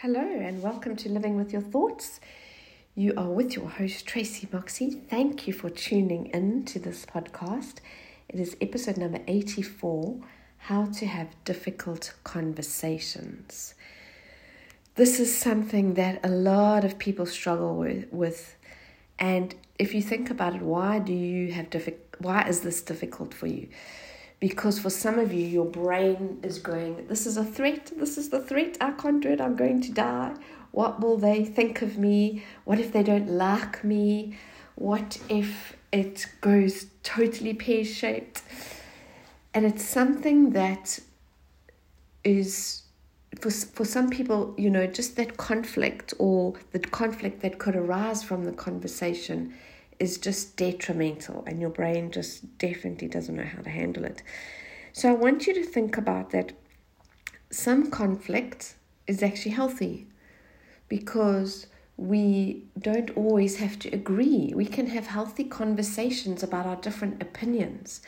Hello, and welcome to Living with Your Thoughts. You are with your host, Tracy Moxie. Thank you for tuning in to this podcast. It is episode number 84 How to Have Difficult Conversations. This is something that a lot of people struggle with, and if you think about it, why do you have difficult? Why is this difficult for you? Because for some of you, your brain is going, This is a threat, this is the threat, I can't do it, I'm going to die. What will they think of me? What if they don't like me? What if it goes totally pear shaped? And it's something that is for for some people, you know, just that conflict or the conflict that could arise from the conversation is just detrimental and your brain just definitely doesn't know how to handle it. So I want you to think about that some conflict is actually healthy because we don't always have to agree. We can have healthy conversations about our different opinions.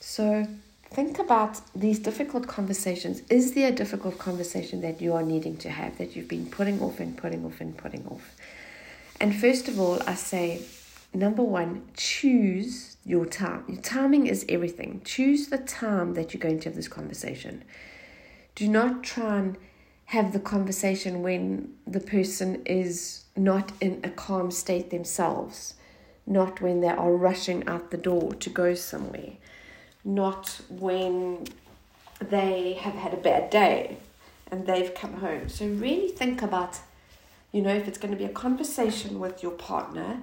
So think about these difficult conversations. Is there a difficult conversation that you are needing to have that you've been putting off and putting off and putting off? And first of all, I say, number one, choose your time. Your timing is everything. Choose the time that you're going to have this conversation. Do not try and have the conversation when the person is not in a calm state themselves, not when they are rushing out the door to go somewhere, not when they have had a bad day and they've come home. So, really think about you know, if it's going to be a conversation with your partner,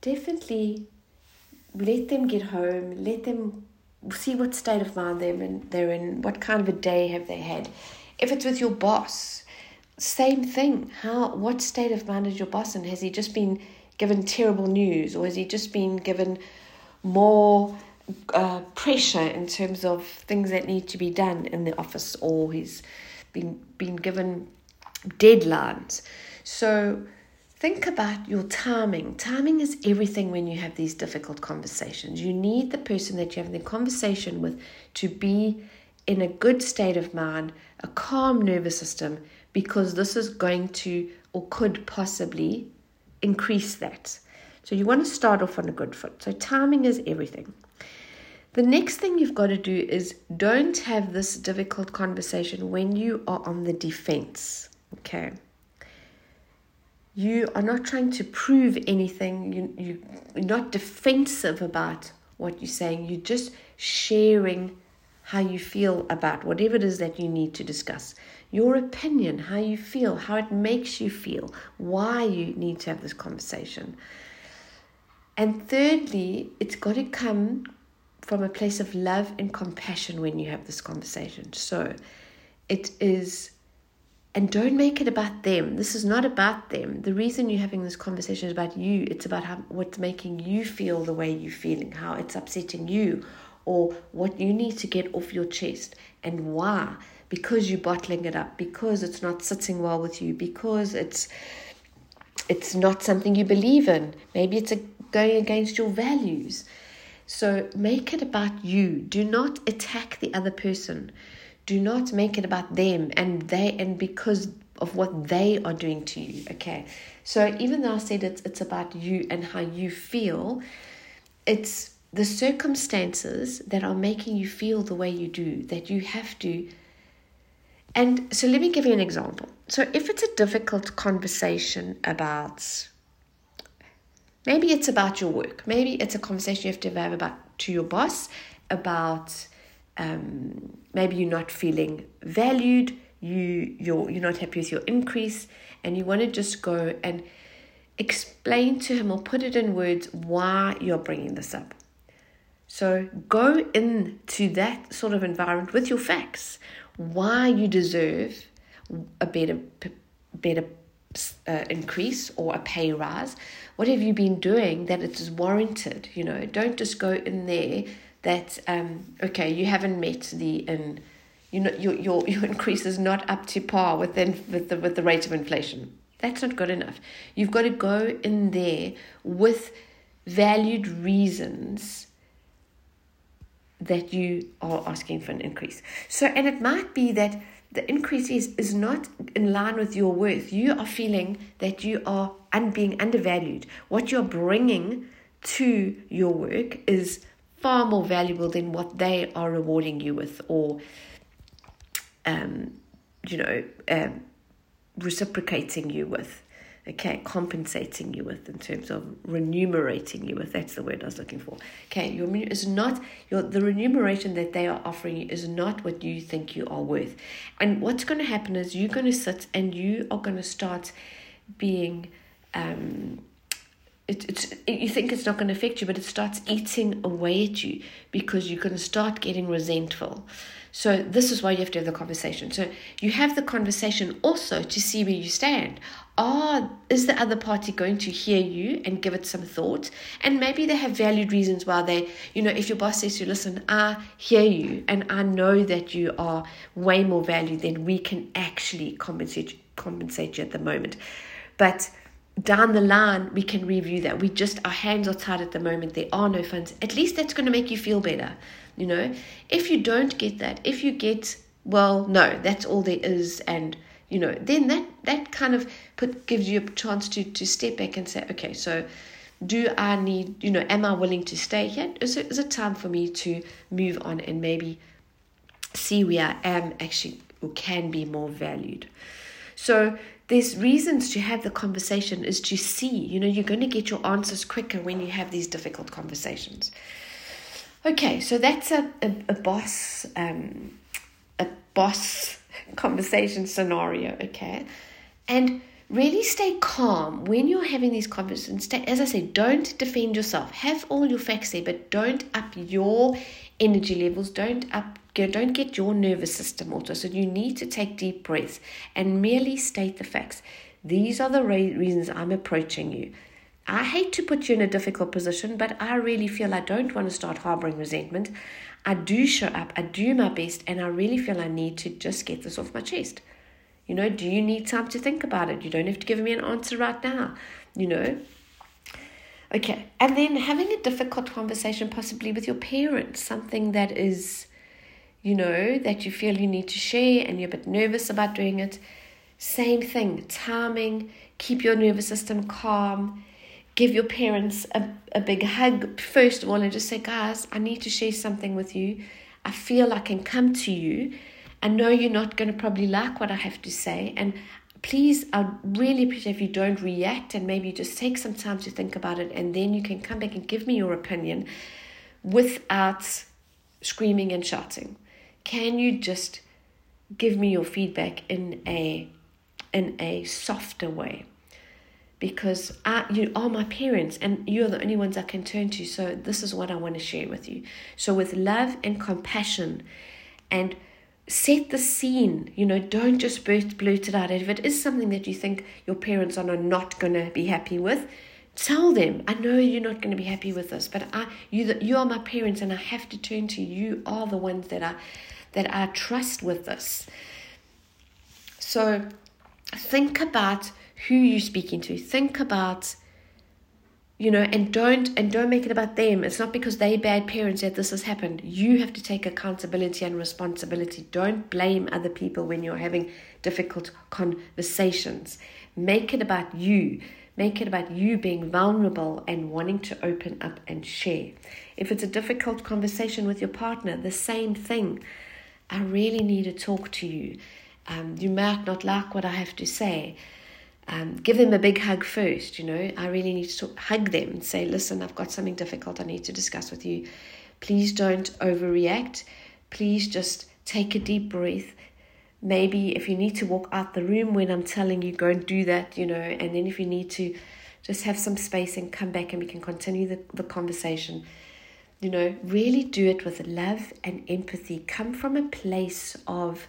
definitely let them get home, let them see what state of mind they're in, they're in, what kind of a day have they had. If it's with your boss, same thing. How what state of mind is your boss in? Has he just been given terrible news, or has he just been given more uh, pressure in terms of things that need to be done in the office, or he's been been given deadlines? So think about your timing. Timing is everything when you have these difficult conversations. You need the person that you're having the conversation with to be in a good state of mind, a calm nervous system, because this is going to or could possibly increase that. So you want to start off on a good foot. So timing is everything. The next thing you've got to do is don't have this difficult conversation when you are on the defense. Okay you are not trying to prove anything. You, you, you're not defensive about what you're saying. You're just sharing how you feel about whatever it is that you need to discuss. Your opinion, how you feel, how it makes you feel, why you need to have this conversation. And thirdly, it's got to come from a place of love and compassion when you have this conversation. So it is and don't make it about them. This is not about them. The reason you're having this conversation is about you. It's about how, what's making you feel the way you're feeling, how it's upsetting you, or what you need to get off your chest and why. Because you're bottling it up, because it's not sitting well with you, because it's it's not something you believe in. Maybe it's a, going against your values. So make it about you. Do not attack the other person do not make it about them and they and because of what they are doing to you okay? So even though i said it's it's about you and how you feel it's the circumstances that are making you feel the way you do that you have to and so let me give you an example. So if it's a difficult conversation about maybe it's about your work maybe it's a conversation you have to have about to your boss about um, maybe you're not feeling valued, you you're you're not happy with your increase, and you want to just go and explain to him or put it in words why you're bringing this up. So go into that sort of environment with your facts, why you deserve a better better uh, increase or a pay rise. What have you been doing that it is warranted? You know, don't just go in there that um, okay, you haven't met the in you know your your your increase is not up to par with the, with the with the rate of inflation. That's not good enough. You've got to go in there with valued reasons that you are asking for an increase. So, and it might be that the increase is is not in line with your worth. You are feeling that you are un- being undervalued. What you're bringing to your work is far more valuable than what they are rewarding you with, or um, you know, um, reciprocating you with okay, compensating you with in terms of remunerating you with. That's the word I was looking for. Okay, your is not your the remuneration that they are offering you is not what you think you are worth. And what's going to happen is you're going to sit and you are going to start being um it, it's you think it's not going to affect you, but it starts eating away at you because you're going to start getting resentful. So this is why you have to have the conversation. So you have the conversation also to see where you stand. Are is the other party going to hear you and give it some thought? And maybe they have valued reasons why they, you know, if your boss says you, listen, I hear you and I know that you are way more valued than we can actually compensate compensate you at the moment. But down the line we can review that. We just our hands are tied at the moment. There are no funds. At least that's going to make you feel better. You know, if you don't get that, if you get, well, no, that's all there is, and you know, then that that kind of put gives you a chance to to step back and say, okay, so do I need, you know, am I willing to stay here? Is it, is it time for me to move on and maybe see where I am actually or can be more valued? So there's reasons to have the conversation is to see, you know, you're going to get your answers quicker when you have these difficult conversations. Okay, so that's a, a, a boss um, a boss conversation scenario, okay? And really stay calm when you're having these conversations. Stay, as I say, don't defend yourself. Have all your facts there, but don't up your energy levels. Don't up don't get your nervous system also. So you need to take deep breaths and merely state the facts. These are the reasons I'm approaching you. I hate to put you in a difficult position, but I really feel I don't want to start harboring resentment. I do show up, I do my best, and I really feel I need to just get this off my chest. You know, do you need time to think about it? You don't have to give me an answer right now. You know, Okay, and then having a difficult conversation possibly with your parents, something that is, you know, that you feel you need to share and you're a bit nervous about doing it. Same thing, timing, keep your nervous system calm, give your parents a, a big hug first of all and just say, guys, I need to share something with you. I feel I can come to you. I know you're not going to probably like what I have to say. And please, I'd really appreciate if you don't react and maybe just take some time to think about it and then you can come back and give me your opinion without screaming and shouting. Can you just give me your feedback in a in a softer way? because I, you are my parents and you're the only ones I can turn to. So, this is what I want to share with you. So, with love and compassion, and set the scene, you know, don't just blurt, blurt it out. If it is something that you think your parents are not going to be happy with, tell them, I know you're not going to be happy with this, but I, you, you are my parents and I have to turn to you. You are the ones that I, that I trust with this. So, think about who you're speaking to. Think about you know and don't and don't make it about them. It's not because they bad parents that this has happened. You have to take accountability and responsibility. Don't blame other people when you're having difficult conversations. Make it about you. Make it about you being vulnerable and wanting to open up and share. If it's a difficult conversation with your partner the same thing i really need to talk to you um, you might not like what i have to say um, give them a big hug first. You know, I really need to talk, hug them and say, listen, I've got something difficult I need to discuss with you. Please don't overreact. Please just take a deep breath. Maybe if you need to walk out the room when I'm telling you, go and do that, you know, and then if you need to just have some space and come back and we can continue the, the conversation. You know, really do it with love and empathy. Come from a place of,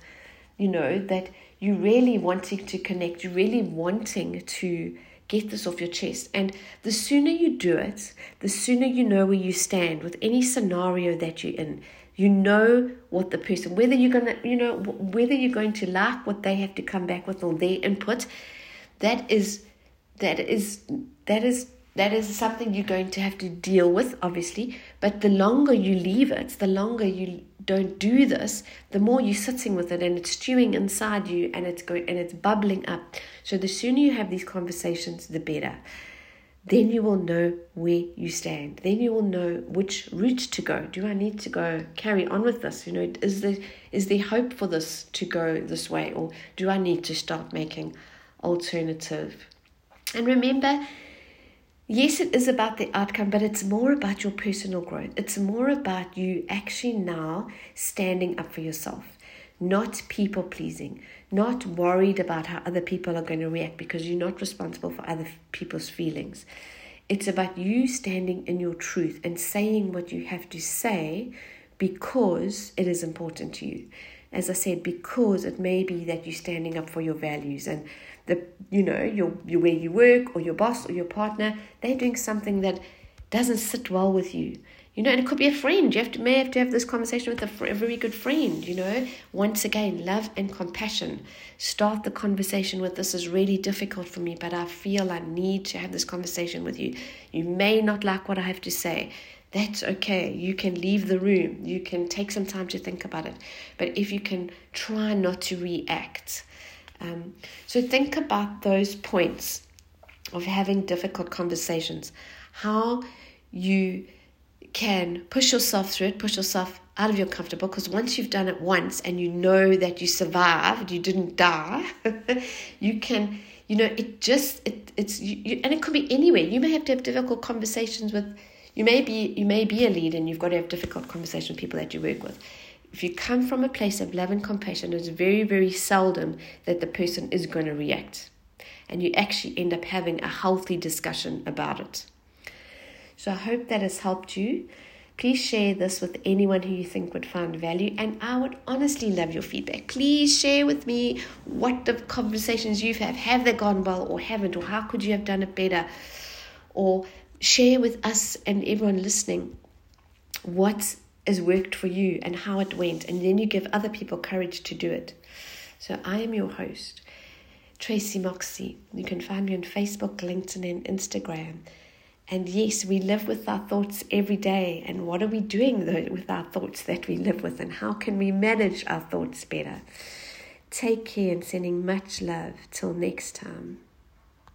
you know, that you really wanting to connect, you really wanting to get this off your chest. And the sooner you do it, the sooner you know where you stand with any scenario that you're in. You know what the person, whether you're gonna, you know, whether you're going to like what they have to come back with or their input, that is, that is, that is that is something you're going to have to deal with, obviously. But the longer you leave it, the longer you don't do this, the more you're sitting with it and it's stewing inside you and it's going and it's bubbling up. So the sooner you have these conversations, the better. Then you will know where you stand. Then you will know which route to go. Do I need to go carry on with this? You know, is there is there hope for this to go this way, or do I need to start making alternative? And remember, yes, it is about the outcome, but it's more about your personal growth. It's more about you actually now standing up for yourself, not people pleasing, not worried about how other people are going to react because you're not responsible for other people's feelings. It's about you standing in your truth and saying what you have to say because it is important to you. As I said, because it may be that you're standing up for your values and the you know your, your where you work or your boss or your partner they're doing something that doesn't sit well with you you know and it could be a friend you have to may have to have this conversation with a, a very good friend you know once again love and compassion start the conversation with this is really difficult for me but i feel i need to have this conversation with you you may not like what i have to say that's okay. You can leave the room. You can take some time to think about it. But if you can try not to react, um, so think about those points of having difficult conversations, how you can push yourself through it, push yourself out of your comfortable, because once you've done it once and you know that you survived, you didn't die, you can, you know, it just, it, it's, you, you, and it could be anywhere. You may have to have difficult conversations with, you may be, you may be a leader and you've got to have difficult conversations with people that you work with if you come from a place of love and compassion, it's very, very seldom that the person is going to react. And you actually end up having a healthy discussion about it. So I hope that has helped you. Please share this with anyone who you think would find value. And I would honestly love your feedback. Please share with me what the conversations you've had. Have they gone well or haven't? Or how could you have done it better? Or share with us and everyone listening what has worked for you and how it went, and then you give other people courage to do it. So I am your host, Tracy Moxie. You can find me on Facebook, LinkedIn, and Instagram. And yes, we live with our thoughts every day. And what are we doing with our thoughts that we live with? And how can we manage our thoughts better? Take care and sending much love. Till next time.